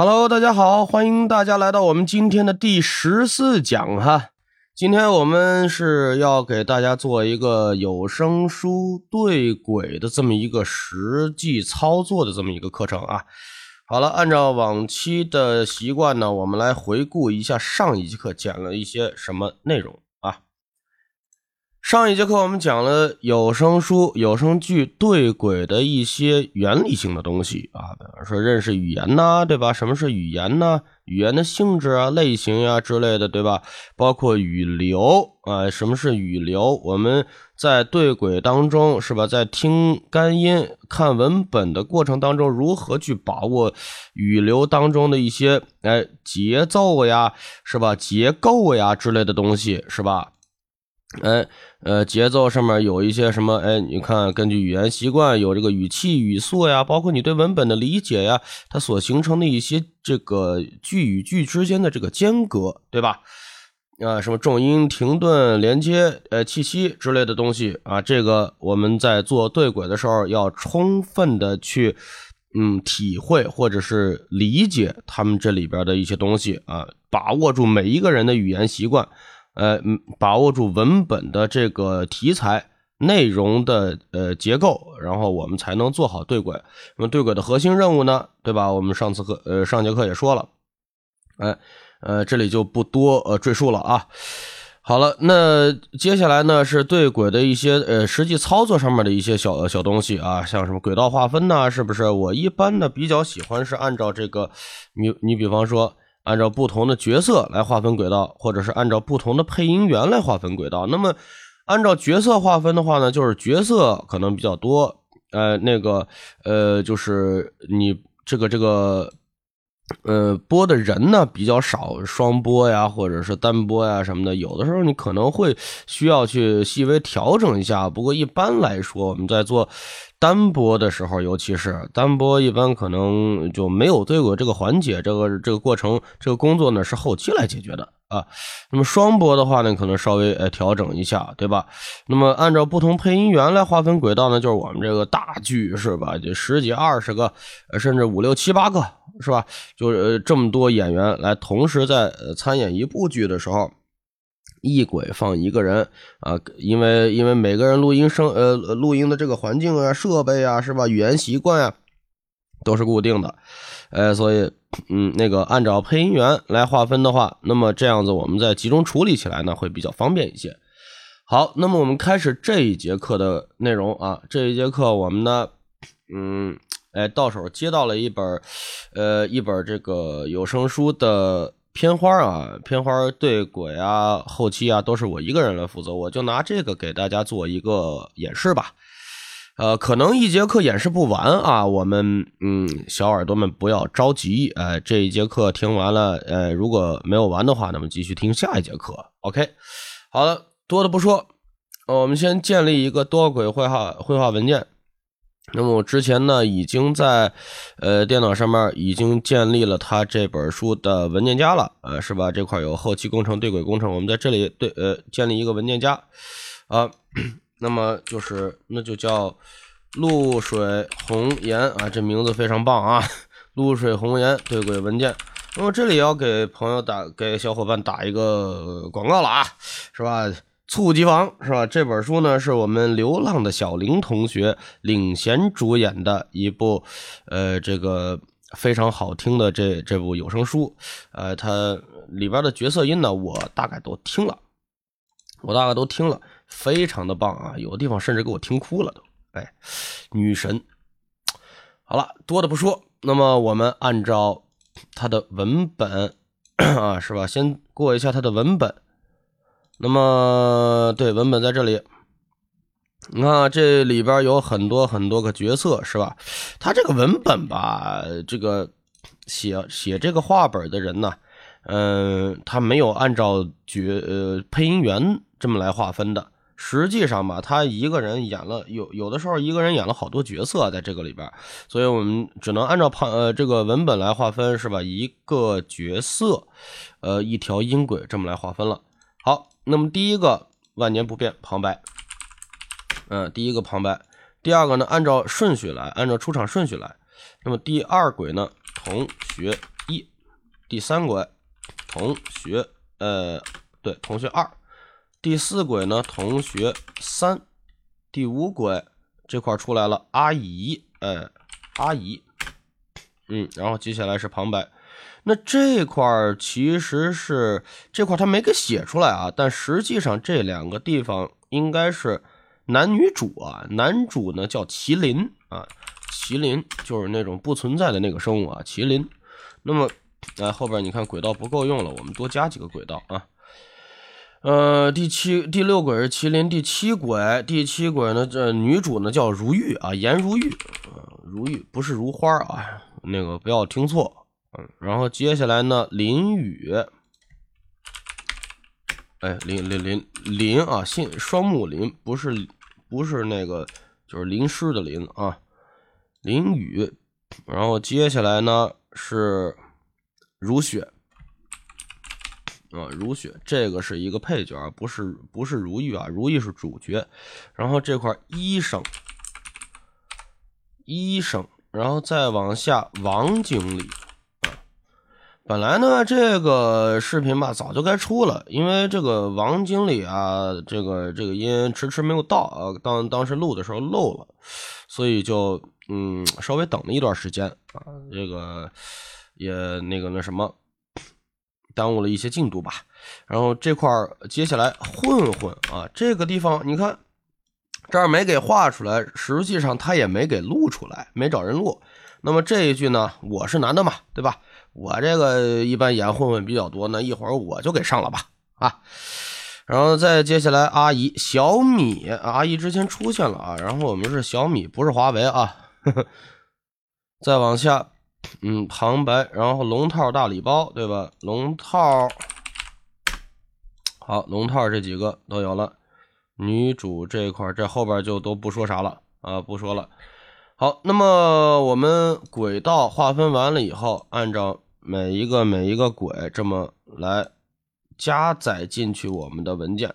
Hello，大家好，欢迎大家来到我们今天的第十四讲哈。今天我们是要给大家做一个有声书对轨的这么一个实际操作的这么一个课程啊。好了，按照往期的习惯呢，我们来回顾一下上一节课讲了一些什么内容。上一节课我们讲了有声书、有声剧对轨的一些原理性的东西啊，比方说认识语言呐，对吧？什么是语言呢？语言的性质啊、类型呀之类的，对吧？包括语流啊，什么是语流？我们在对轨当中，是吧？在听干音、看文本的过程当中，如何去把握语流当中的一些哎节奏呀，是吧？结构呀之类的东西，是吧？哎，呃，节奏上面有一些什么？哎，你看，根据语言习惯，有这个语气、语速呀，包括你对文本的理解呀，它所形成的一些这个句与句之间的这个间隔，对吧？啊，什么重音、停顿、连接、呃，气息之类的东西啊，这个我们在做对轨的时候，要充分的去嗯体会或者是理解他们这里边的一些东西啊，把握住每一个人的语言习惯。呃，把握住文本的这个题材内容的呃结构，然后我们才能做好对轨。那么对轨的核心任务呢，对吧？我们上次课呃上节课也说了，哎呃这里就不多呃赘述了啊。好了，那接下来呢是对轨的一些呃实际操作上面的一些小小东西啊，像什么轨道划分呢？是不是？我一般的比较喜欢是按照这个，你你比方说。按照不同的角色来划分轨道，或者是按照不同的配音员来划分轨道。那么，按照角色划分的话呢，就是角色可能比较多，呃，那个，呃，就是你这个这个，呃，播的人呢比较少，双播呀，或者是单播呀什么的，有的时候你可能会需要去细微调整一下。不过一般来说，我们在做。单播的时候，尤其是单播，一般可能就没有对过这个环节，这个这个过程，这个工作呢是后期来解决的啊。那么双播的话呢，可能稍微呃调整一下，对吧？那么按照不同配音员来划分轨道呢，就是我们这个大剧是吧？就十几、二十个，甚至五六七八个，是吧？就是这么多演员来同时在参演一部剧的时候。一轨放一个人啊，因为因为每个人录音声呃录音的这个环境啊设备啊是吧语言习惯啊都是固定的，哎所以嗯那个按照配音员来划分的话，那么这样子我们再集中处理起来呢会比较方便一些。好，那么我们开始这一节课的内容啊，这一节课我们呢嗯哎到手接到了一本呃一本这个有声书的。片花啊，片花对轨啊，后期啊，都是我一个人来负责。我就拿这个给大家做一个演示吧。呃，可能一节课演示不完啊，我们嗯，小耳朵们不要着急。呃，这一节课听完了，呃，如果没有完的话，那么继续听下一节课。OK，好了，多的不说，我们先建立一个多轨绘画绘画文件。那么我之前呢，已经在呃电脑上面已经建立了他这本书的文件夹了，呃，是吧？这块有后期工程、对轨工程，我们在这里对呃建立一个文件夹啊。那么就是那就叫露水红颜啊，这名字非常棒啊！露水红颜对轨文件。那么这里要给朋友打给小伙伴打一个广告了啊，是吧？猝不及防是吧？这本书呢，是我们流浪的小林同学领衔主演的一部，呃，这个非常好听的这这部有声书。呃，它里边的角色音呢，我大概都听了，我大概都听了，非常的棒啊！有的地方甚至给我听哭了都。哎，女神。好了，多的不说，那么我们按照它的文本 啊，是吧？先过一下它的文本。那么，对文本在这里，你看这里边有很多很多个角色，是吧？他这个文本吧，这个写写这个话本的人呢，嗯，他没有按照角呃配音员这么来划分的。实际上吧，他一个人演了有有的时候一个人演了好多角色在这个里边，所以我们只能按照旁呃这个文本来划分，是吧？一个角色，呃，一条音轨这么来划分了。好。那么第一个万年不变旁白，嗯，第一个旁白，第二个呢，按照顺序来，按照出场顺序来。那么第二轨呢，同学一第三轨同学，呃，对，同学二。第四轨呢，同学三。第五轨这块出来了，阿姨，哎，阿姨，嗯，然后接下来是旁白。那这块其实是这块他没给写出来啊，但实际上这两个地方应该是男女主啊。男主呢叫麒麟啊，麒麟就是那种不存在的那个生物啊，麒麟。那么，哎，后边你看轨道不够用了，我们多加几个轨道啊。呃，第七、第六轨是麒麟，第七轨，第七轨呢，这女主呢叫如玉啊，颜如玉，如玉不是如花啊，那个不要听错。嗯，然后接下来呢，林雨，哎，林林林林啊，姓双木林，不是不是那个，就是淋湿的淋啊，林雨。然后接下来呢是如雪。啊，如雪这个是一个配角，不是不是如玉啊，如玉是主角。然后这块医生，医生，然后再往下王经理啊。本来呢这个视频吧早就该出了，因为这个王经理啊，这个这个音迟迟没有到啊，当当时录的时候漏了，所以就嗯稍微等了一段时间啊，这个也那个那什么。耽误了一些进度吧，然后这块接下来混混啊，这个地方你看这儿没给画出来，实际上他也没给录出来，没找人录。那么这一句呢，我是男的嘛，对吧？我这个一般演混混比较多，那一会儿我就给上了吧啊。然后再接下来阿姨小米，阿姨之前出现了啊，然后我们是小米，不是华为啊。呵 呵再往下。嗯，旁白，然后龙套大礼包，对吧？龙套，好，龙套这几个都有了。女主这块，这后边就都不说啥了啊，不说了。好，那么我们轨道划分完了以后，按照每一个每一个轨这么来加载进去我们的文件。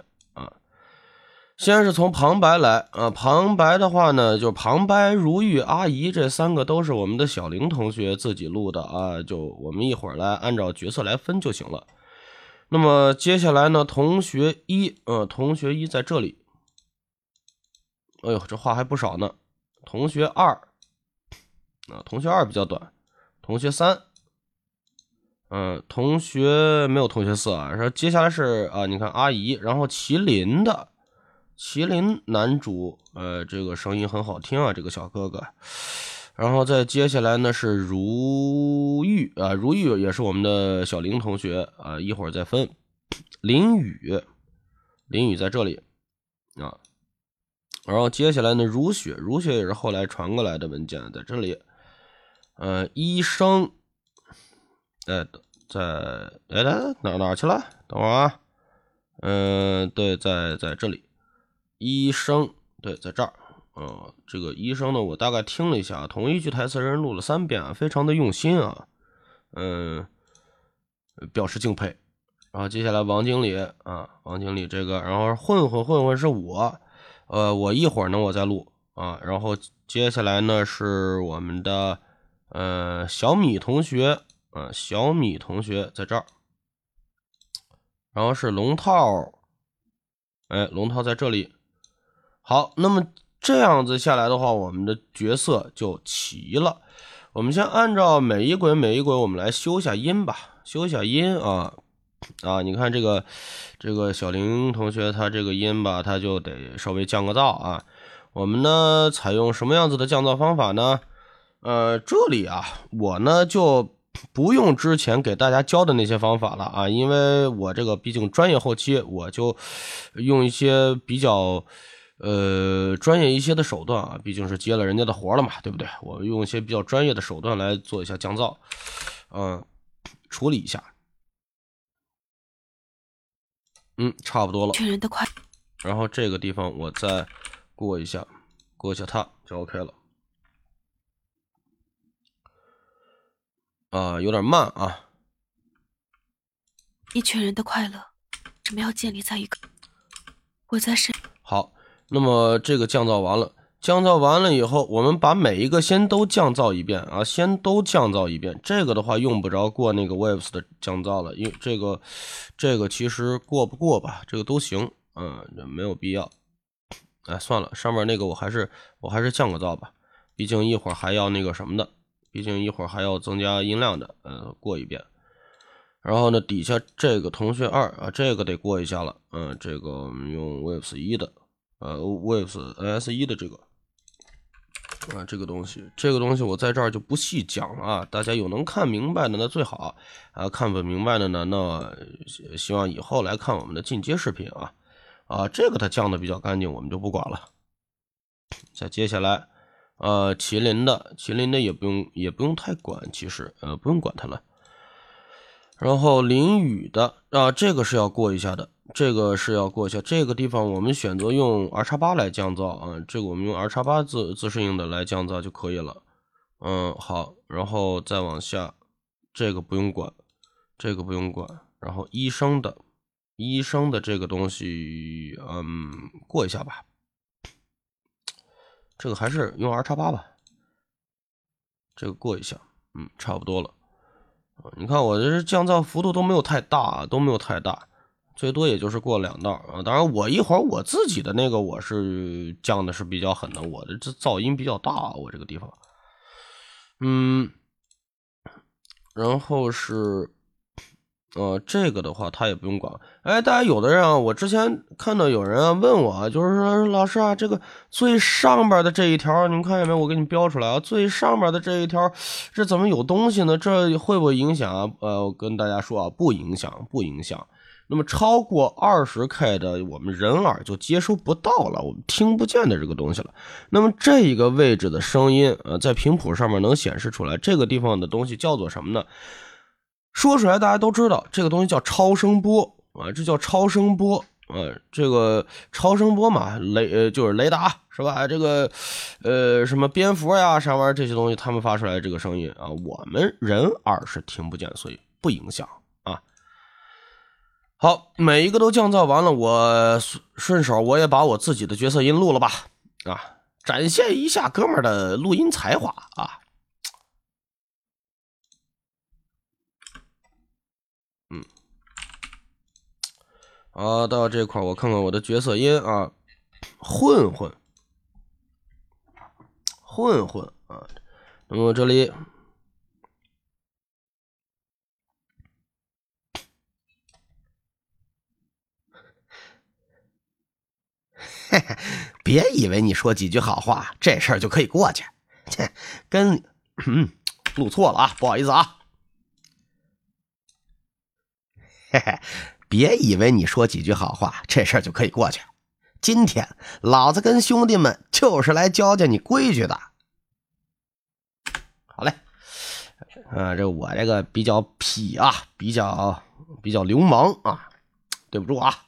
先是从旁白来啊，旁白的话呢，就旁白如玉阿姨这三个都是我们的小玲同学自己录的啊，就我们一会儿来按照角色来分就行了。那么接下来呢，同学一，嗯，同学一在这里，哎呦，这话还不少呢。同学二，啊，同学二比较短。同学三，嗯，同学没有同学四啊。说接下来是啊，你看阿姨，然后麒麟的。麒麟男主，呃，这个声音很好听啊，这个小哥哥。然后再接下来呢是如玉啊，如玉也是我们的小林同学啊，一会儿再分。林雨，林雨在这里啊。然后接下来呢，如雪，如雪也是后来传过来的文件，在这里。呃，医生，哎，在哎哪哪去了？等会儿啊。嗯，对，在在这里。医生对，在这儿，呃，这个医生呢，我大概听了一下，同一句台词人录了三遍，非常的用心啊，嗯，表示敬佩。然后接下来王经理啊，王经理这个，然后混混混混是我，呃，我一会儿呢我再录啊，然后接下来呢是我们的呃小米同学啊，小米同学在这儿，然后是龙套，哎，龙套在这里。好，那么这样子下来的话，我们的角色就齐了。我们先按照每一轨每一轨，我们来修一下音吧，修一下音啊啊！你看这个这个小林同学，他这个音吧，他就得稍微降个噪啊。我们呢，采用什么样子的降噪方法呢？呃，这里啊，我呢就不用之前给大家教的那些方法了啊，因为我这个毕竟专业后期，我就用一些比较。呃，专业一些的手段啊，毕竟是接了人家的活了嘛，对不对？我用一些比较专业的手段来做一下降噪，嗯，处理一下，嗯，差不多了。然后这个地方我再过一下，过一下它就 OK 了。啊，有点慢啊。一群人的快乐，怎么要建立在一个我在身？那么这个降噪完了，降噪完了以后，我们把每一个先都降噪一遍啊，先都降噪一遍。这个的话用不着过那个 Waves 的降噪了，因为这个这个其实过不过吧，这个都行，嗯，没有必要。哎，算了，上面那个我还是我还是降个噪吧，毕竟一会儿还要那个什么的，毕竟一会儿还要增加音量的，呃，过一遍。然后呢，底下这个同学二啊，这个得过一下了，嗯，这个我们用 Waves 一的，呃，Waves NS 一的这个。啊，这个东西，这个东西我在这儿就不细讲了啊。大家有能看明白的那最好啊，看不明白的呢，那希望以后来看我们的进阶视频啊。啊，这个它降的比较干净，我们就不管了。再接下来，呃，麒麟的，麒麟的也不用，也不用太管，其实呃，不用管它了。然后淋雨的啊，这个是要过一下的。这个是要过去，这个地方我们选择用 R 叉八来降噪啊，这个我们用 R 叉八自自适应的来降噪就可以了。嗯，好，然后再往下，这个不用管，这个不用管。然后医生的，医生的这个东西，嗯，过一下吧。这个还是用 R 叉八吧，这个过一下，嗯，差不多了。你看我这降噪幅度都没有太大，都没有太大。最多也就是过两道啊，当然我一会儿我自己的那个我是降的是比较狠的，我的这噪音比较大，我这个地方，嗯，然后是，呃，这个的话他也不用管。哎，大家有的人啊，我之前看到有人问我啊，就是说老师啊，这个最上边的这一条，你们看见没？我给你标出来啊，最上边的这一条，这怎么有东西呢？这会不会影响啊？呃，我跟大家说啊，不影响，不影响。那么超过二十 K 的，我们人耳就接收不到了，我们听不见的这个东西了。那么这一个位置的声音，呃，在频谱上面能显示出来，这个地方的东西叫做什么呢？说出来大家都知道，这个东西叫超声波啊，这叫超声波啊，这个超声波嘛，雷呃就是雷达是吧？这个呃什么蝙蝠呀啥玩意儿这些东西，他们发出来这个声音啊，我们人耳是听不见，所以不影响啊。好，每一个都降噪完了，我顺手我也把我自己的角色音录了吧，啊，展现一下哥们儿的录音才华啊，嗯，啊，到这块我看看我的角色音啊，混混，混混啊，那么这里。别以为你说几句好话，这事儿就可以过去。切，跟录错了啊，不好意思啊。嘿嘿，别以为你说几句好话，这事儿就可以过去。今天老子跟兄弟们就是来教教你规矩的。好嘞，呃，这我这个比较痞啊，比较比较流氓啊，对不住啊。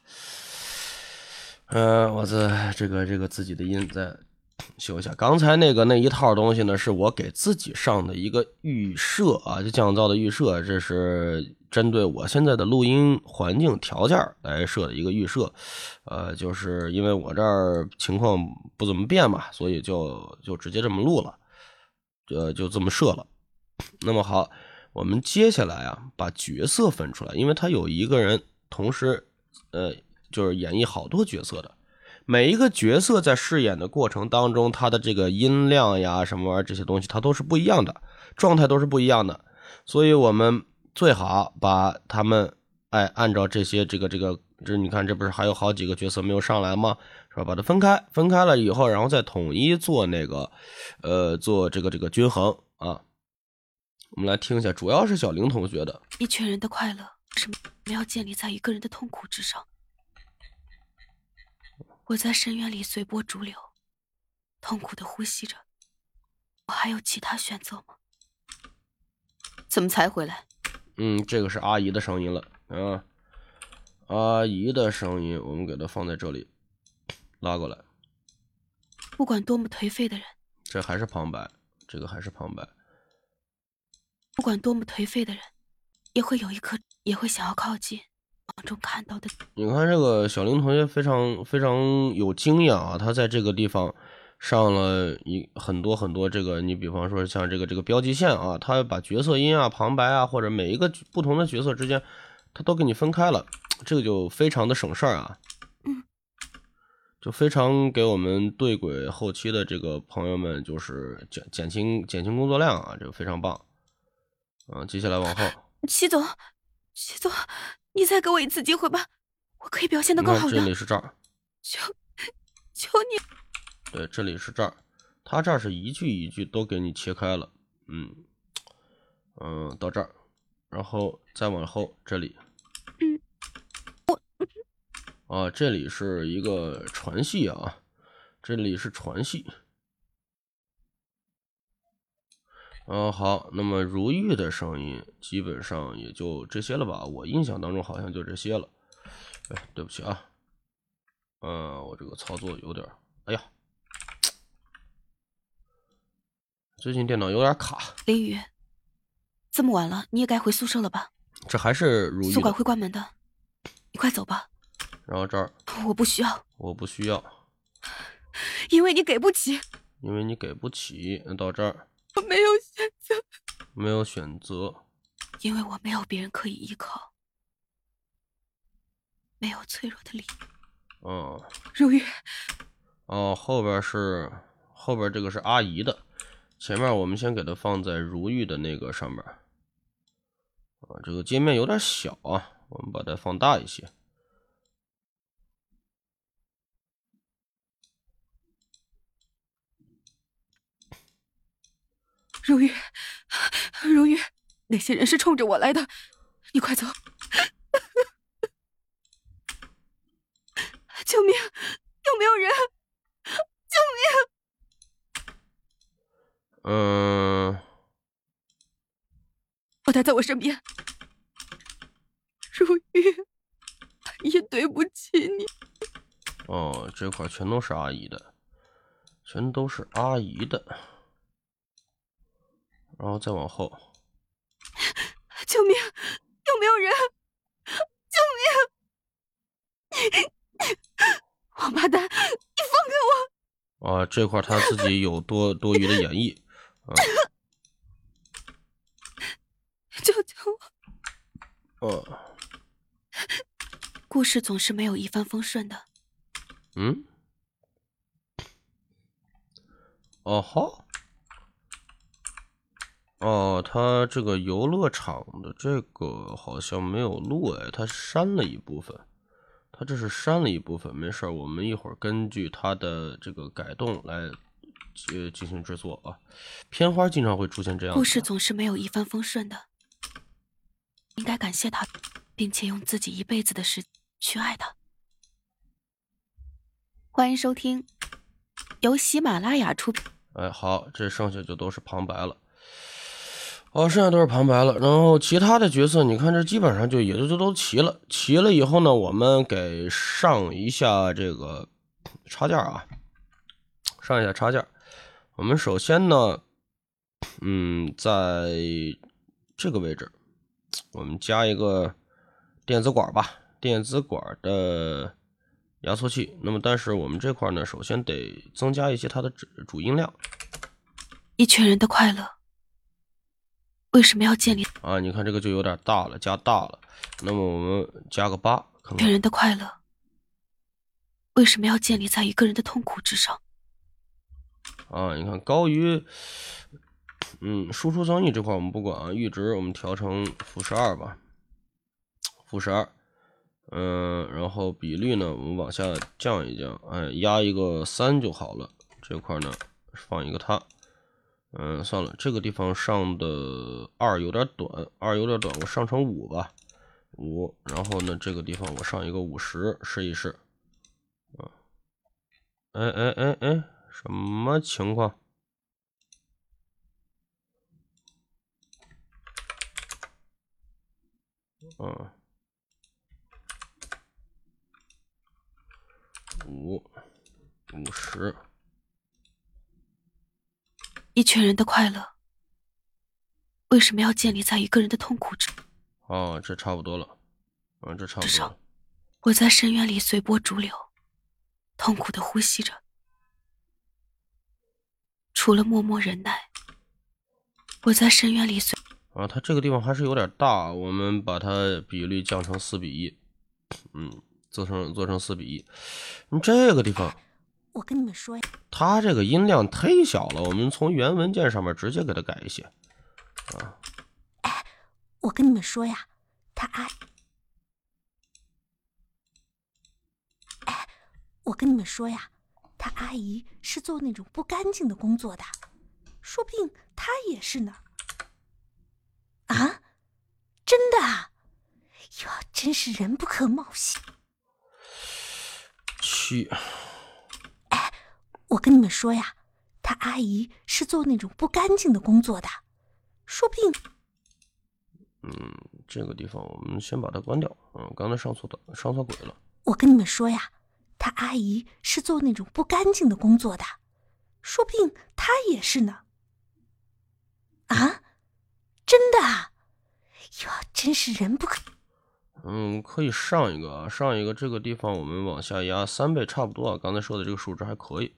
嗯，我在这个这个自己的音再修一下。刚才那个那一套东西呢，是我给自己上的一个预设啊，就降噪的预设，这是针对我现在的录音环境条件来设的一个预设。呃，就是因为我这儿情况不怎么变嘛，所以就就直接这么录了，呃，就这么设了。那么好，我们接下来啊，把角色分出来，因为他有一个人同时，呃。就是演绎好多角色的，每一个角色在饰演的过程当中，他的这个音量呀，什么玩意儿这些东西，它都是不一样的，状态都是不一样的。所以我们最好把他们，哎，按照这些这个这个，这你看，这不是还有好几个角色没有上来吗？是吧？把它分开，分开了以后，然后再统一做那个，呃，做这个这个均衡啊。我们来听一下，主要是小玲同学的。一群人的快乐，什么没有建立在一个人的痛苦之上？我在深渊里随波逐流，痛苦的呼吸着。我还有其他选择吗？怎么才回来？嗯，这个是阿姨的声音了嗯，阿姨的声音，我们给它放在这里，拉过来。不管多么颓废的人，这还是旁白，这个还是旁白。不管多么颓废的人，也会有一颗，也会想要靠近。中看到的，你看这个小林同学非常非常有经验啊，他在这个地方上了一很多很多这个，你比方说像这个这个标记线啊，他把角色音啊、旁白啊，或者每一个不同的角色之间，他都给你分开了，这个就非常的省事儿啊。嗯，就非常给我们对轨后期的这个朋友们，就是减减轻减轻工作量啊，这个非常棒。嗯，接下来往后，齐总，齐总，你再给我一次机会吧，我可以表现的更好的。这里是这儿，求求你。对，这里是这儿，他这儿是一句一句都给你切开了，嗯嗯，到这儿，然后再往后这里，嗯，我啊，这里是一个传戏啊，这里是传戏，嗯，好，那么如玉的声音基本上也就这些了吧，我印象当中好像就这些了，哎，对不起啊，嗯，我这个操作有点，哎呀。最近电脑有点卡。林雨，这么晚了，你也该回宿舍了吧？这还是如意。宿管会关门的，你快走吧。然后这儿，我不需要。我不需要，因为你给不起。因为你给不起。到这儿，我没有选择。没有选择。因为我没有别人可以依靠，没有脆弱的理。嗯。如玉。哦，后边是后边这个是阿姨的。前面我们先给它放在如玉的那个上面，啊，这个界面有点小啊，我们把它放大一些。如玉，如玉，那些人是冲着我来的，你快走！救命！有没有人？救命！嗯，我待在我身边。如玉，也对不起你。哦，这块全都是阿姨的，全都是阿姨的。然后再往后。救命！有没有人？救命！王八蛋，你放开我！啊，这块他自己有多多余的演绎。救救我！哦，故事总是没有一帆风顺的。嗯？哦好。哦，他这个游乐场的这个好像没有录哎，他删了一部分。他这是删了一部分，没事我们一会儿根据他的这个改动来。呃，进行制作啊，片花经常会出现这样。故事总是没有一帆风顺的，应该感谢他，并且用自己一辈子的时间去爱他。欢迎收听，由喜马拉雅出品。哎，好，这剩下就都是旁白了。哦，剩下都是旁白了，然后其他的角色，你看这基本上就也就就都齐了。齐了以后呢，我们给上一下这个插件啊，上一下插件。我们首先呢，嗯，在这个位置，我们加一个电子管吧，电子管的压缩器。那么，但是我们这块呢，首先得增加一些它的主主音量。一群人的快乐为什么要建立？啊，你看这个就有点大了，加大了。那么我们加个八。一群人的快乐为什么要建立在一个人的痛苦之上？啊，你看高于，嗯，输出增益这块我们不管啊，阈值我们调成负十二吧，负十二，嗯，然后比率呢，我们往下降一降，哎，压一个三就好了。这块呢，放一个它，嗯，算了，这个地方上的二有点短，二有点短，我上成五吧，五，然后呢，这个地方我上一个五十，试一试，啊，哎哎哎哎。什么情况？嗯，五五十。一群人的快乐为什么要建立在一个人的痛苦之？哦，这差不多了。嗯，这差不多。我在深渊里随波逐流，痛苦的呼吸着。除了默默忍耐，我在深渊里随啊，它这个地方还是有点大，我们把它比例降成四比一，嗯，做成做成四比一。你这个地方，我跟你们说呀，他这个音量忒小了，我们从原文件上面直接给他改一些。啊，哎，我跟你们说呀，他阿，哎，我跟你们说呀，他阿姨是做那种不干净的工作的，说不定他也是呢。啊，真的啊！哟，真是人不可貌相。去，哎，我跟你们说呀，他阿姨是做那种不干净的工作的，说不定。嗯，这个地方我们先把它关掉。嗯，刚才上错的，上错轨了。我跟你们说呀，他阿姨是做那种不干净的工作的，说不定他也是呢。啊？真的啊！哟，真是人不可。嗯，可以上一个啊，上一个这个地方我们往下压三倍差不多啊。刚才说的这个数值还可以，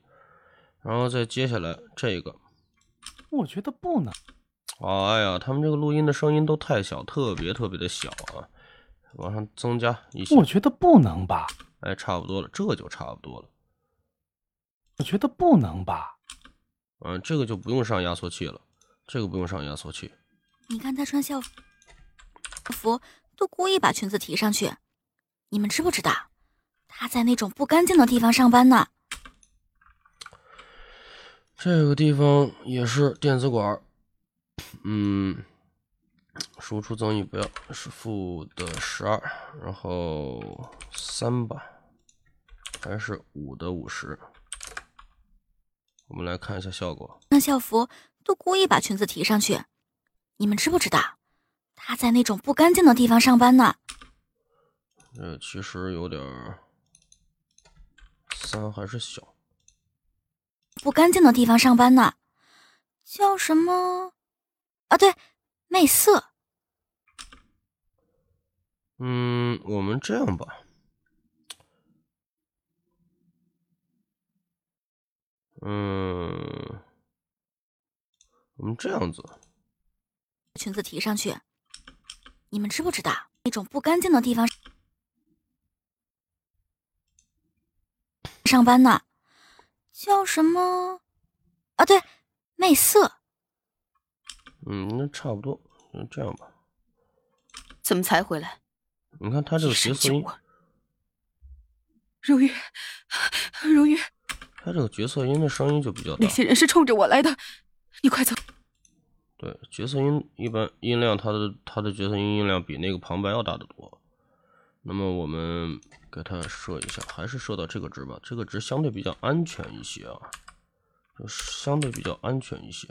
然后再接下来这个，我觉得不能。哎呀，他们这个录音的声音都太小，特别特别的小啊！往上增加一些。我觉得不能吧？哎，差不多了，这就差不多了。我觉得不能吧？嗯，这个就不用上压缩器了，这个不用上压缩器。你看他穿校服，都故意把裙子提上去。你们知不知道，他在那种不干净的地方上班呢？这个地方也是电子管，嗯，输出增益不要是负的十二，然后三吧，还是五的五十。我们来看一下效果。那校服都故意把裙子提上去。你们知不知道，他在那种不干净的地方上班呢？呃，其实有点三还是小。不干净的地方上班呢，叫什么？啊，对，媚色。嗯，我们这样吧，嗯，我们这样子。裙子提上去，你们知不知道那种不干净的地方上班呢？叫什么？啊，对，媚色。嗯，那差不多，那这样吧。怎么才回来？你看他这个角色音，如玉，如玉，他这个角色音的声音就比较大。那些人是冲着我来的，你快走。对，角色音一般音量，他的他的角色音音量比那个旁白要大得多。那么我们给它设一下，还是设到这个值吧，这个值相对比较安全一些啊，就相对比较安全一些。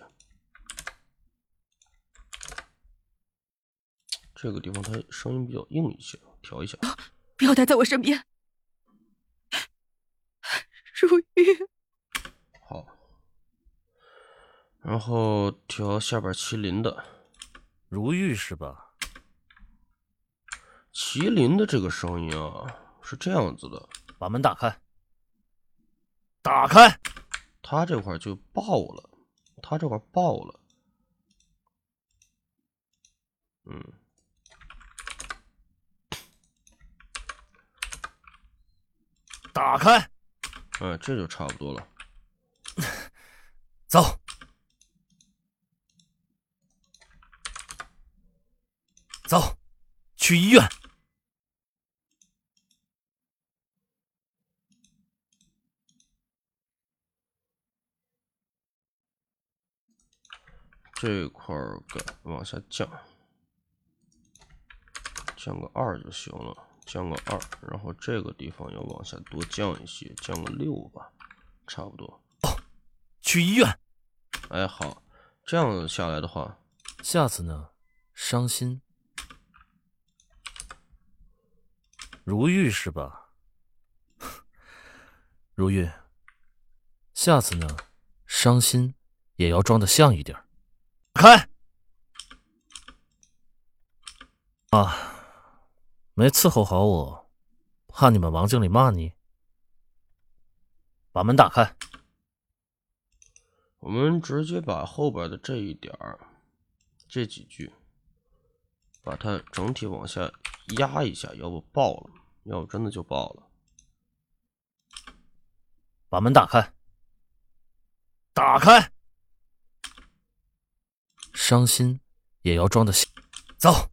这个地方它声音比较硬一些，调一下。不要待在我身边，如玉。好然后调下边麒麟的，如玉是吧？麒麟的这个声音啊，是这样子的，把门打开，打开，他这块就爆了，他这块爆了，嗯，打开，哎，这就差不多了，走。走，去医院。这块儿给往下降，降个二就行了，降个二。然后这个地方要往下多降一些，降个六吧，差不多。哦，去医院。哎，好，这样下来的话，下次呢，伤心。如玉是吧？如玉，下次呢，伤心也要装的像一点。开！啊，没伺候好我，怕你们王经理骂你。把门打开。我们直接把后边的这一点儿，这几句，把它整体往下压一下，要不爆了，要不真的就爆了。把门打开，打开。伤心也要装的像，走，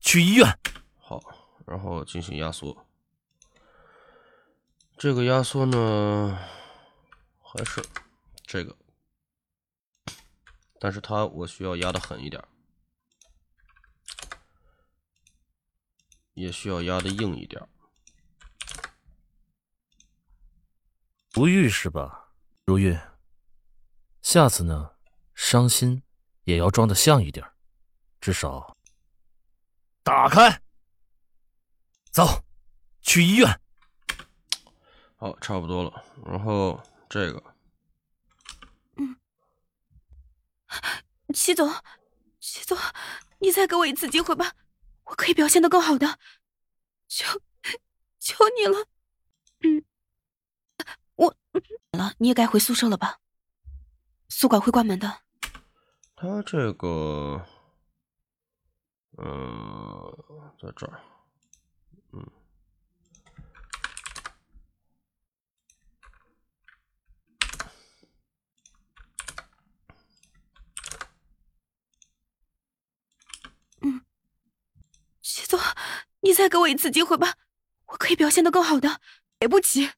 去医院。好，然后进行压缩。这个压缩呢，还是这个，但是它我需要压的狠一点，也需要压的硬一点。如玉是吧？如玉，下次呢，伤心也要装的像一点，至少。打开，走，去医院。好，差不多了。然后这个，嗯，齐总，齐总，你再给我一次机会吧，我可以表现的更好的，求求你了。嗯，我了，你也该回宿舍了吧？宿管会关门的。他这个，嗯，在这儿，嗯。总，你再给我一次机会吧，我可以表现的更好的。给不起，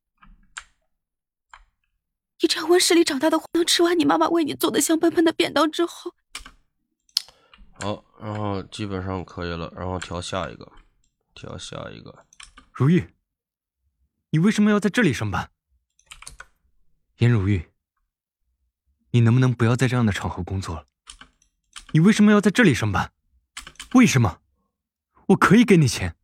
你这样温室里长大的，能吃完你妈妈为你做的香喷喷的便当之后，好，然后基本上可以了，然后调下一个，调下一个。如玉，你为什么要在这里上班？颜如玉，你能不能不要在这样的场合工作了？你为什么要在这里上班？为什么？我可以给你钱。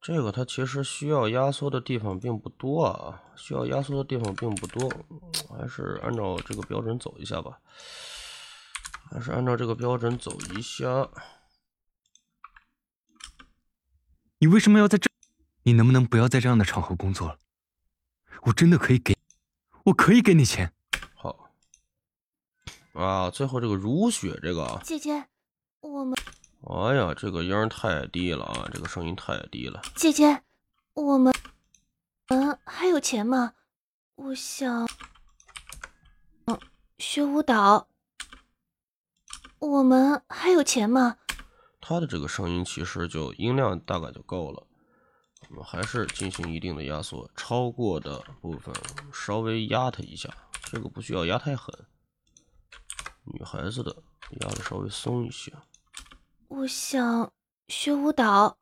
这个它其实需要压缩的地方并不多啊，需要压缩的地方并不多，还是按照这个标准走一下吧。还是按照这个标准走一下。你为什么要在这？你能不能不要在这样的场合工作了？我真的可以给，我可以给你钱。好。啊，最后这个如雪这个，姐姐，我们。哎呀，这个音太低了啊！这个声音太低了。姐姐，我们，嗯，还有钱吗？我想，嗯，学舞蹈。我们还有钱吗？他的这个声音其实就音量大概就够了。我们还是进行一定的压缩，超过的部分稍微压他一下。这个不需要压太狠，女孩子的压的稍微松一些。我想学舞蹈，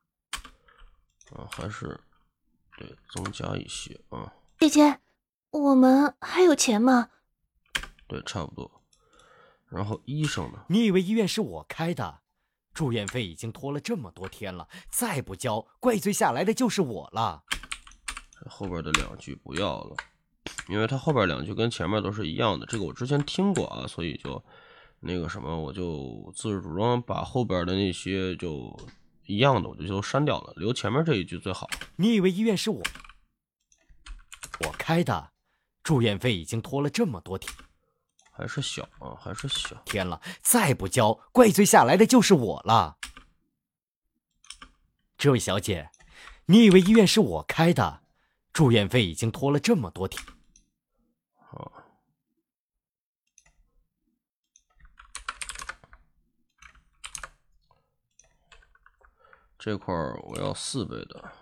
啊，还是对增加一些啊。姐姐，我们还有钱吗？对，差不多。然后医生呢？你以为医院是我开的？住院费已经拖了这么多天了，再不交，怪罪下来的就是我了。后边的两句不要了，因为他后边两句跟前面都是一样的。这个我之前听过啊，所以就。那个什么，我就自主张把后边的那些就一样的，我就都删掉了，留前面这一句最好。你以为医院是我我开的？住院费已经拖了这么多天，还是小啊，还是小天了，再不交，怪罪下来的就是我了。这位小姐，你以为医院是我开的？住院费已经拖了这么多天。这块我要四倍的，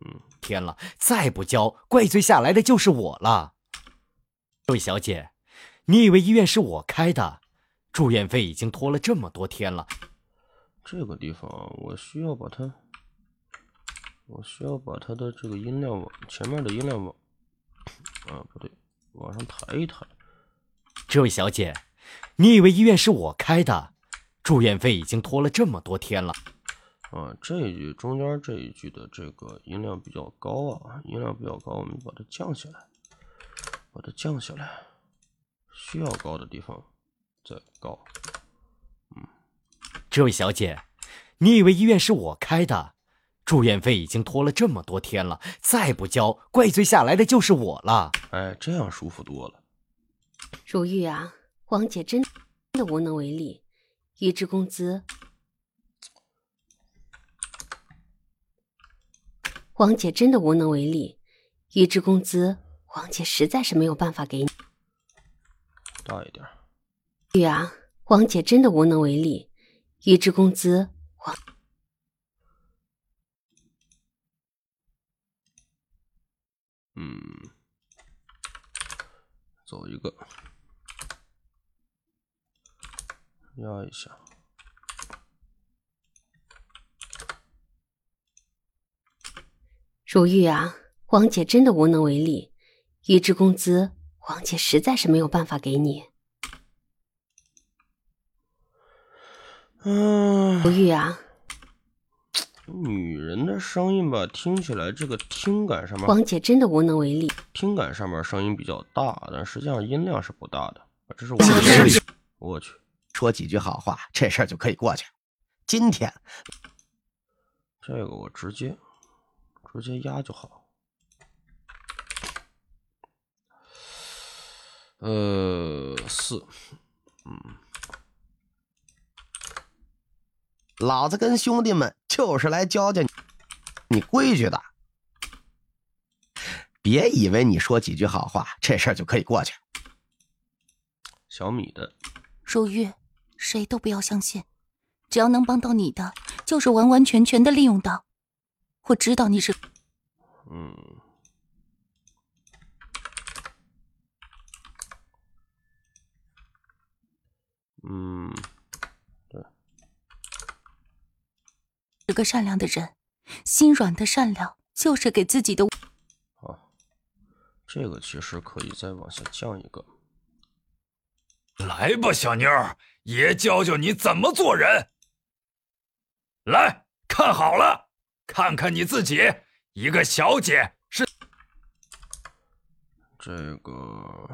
嗯，天了，再不交，怪罪下来的就是我了。这位小姐，你以为医院是我开的？住院费已经拖了这么多天了。这个地方我需要把它，我需要把它的这个音量往前面的音量往，啊，不对，往上抬一抬。这位小姐，你以为医院是我开的？住院费已经拖了这么多天了，啊，这一句中间这一句的这个音量比较高啊，音量比较高，我们把它降下来，把它降下来，需要高的地方再高。嗯，这位小姐，你以为医院是我开的？住院费已经拖了这么多天了，再不交，怪罪下来的就是我了。哎，这样舒服多了。如玉啊，王姐真的无能为力，预支工资。王姐真的无能为力，预支工资，王姐实在是没有办法给你。大一点。玉啊，王姐真的无能为力，预支工资，王。嗯，走一个，压一下。如玉啊，王姐真的无能为力，预支工资，王姐实在是没有办法给你。嗯，如玉啊。女人的声音吧，听起来这个听感上面，王姐真的无能为力。听感上面声音比较大，但实际上音量是不大的。这是 我的，我去，说几句好话，这事儿就可以过去。今天，这个我直接直接压就好。呃，四，嗯。老子跟兄弟们就是来教教你你规矩的，别以为你说几句好话，这事儿就可以过去。小米的如玉，谁都不要相信，只要能帮到你的，就是完完全全的利用到。我知道你是，嗯，嗯。是个善良的人，心软的善良就是给自己的。好，这个其实可以再往下降一个。来吧，小妞儿，爷教教你怎么做人。来看好了，看看你自己，一个小姐是这个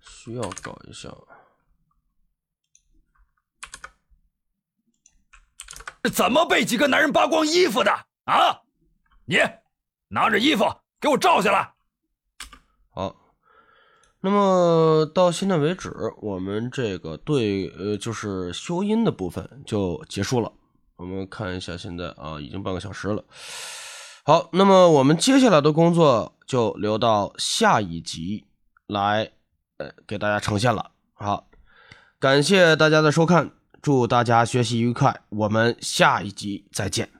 需要找一下。怎么被几个男人扒光衣服的啊？你拿着衣服给我照下来。好，那么到现在为止，我们这个对呃就是修音的部分就结束了。我们看一下现在啊，已经半个小时了。好，那么我们接下来的工作就留到下一集来呃给大家呈现了。好，感谢大家的收看。祝大家学习愉快，我们下一集再见。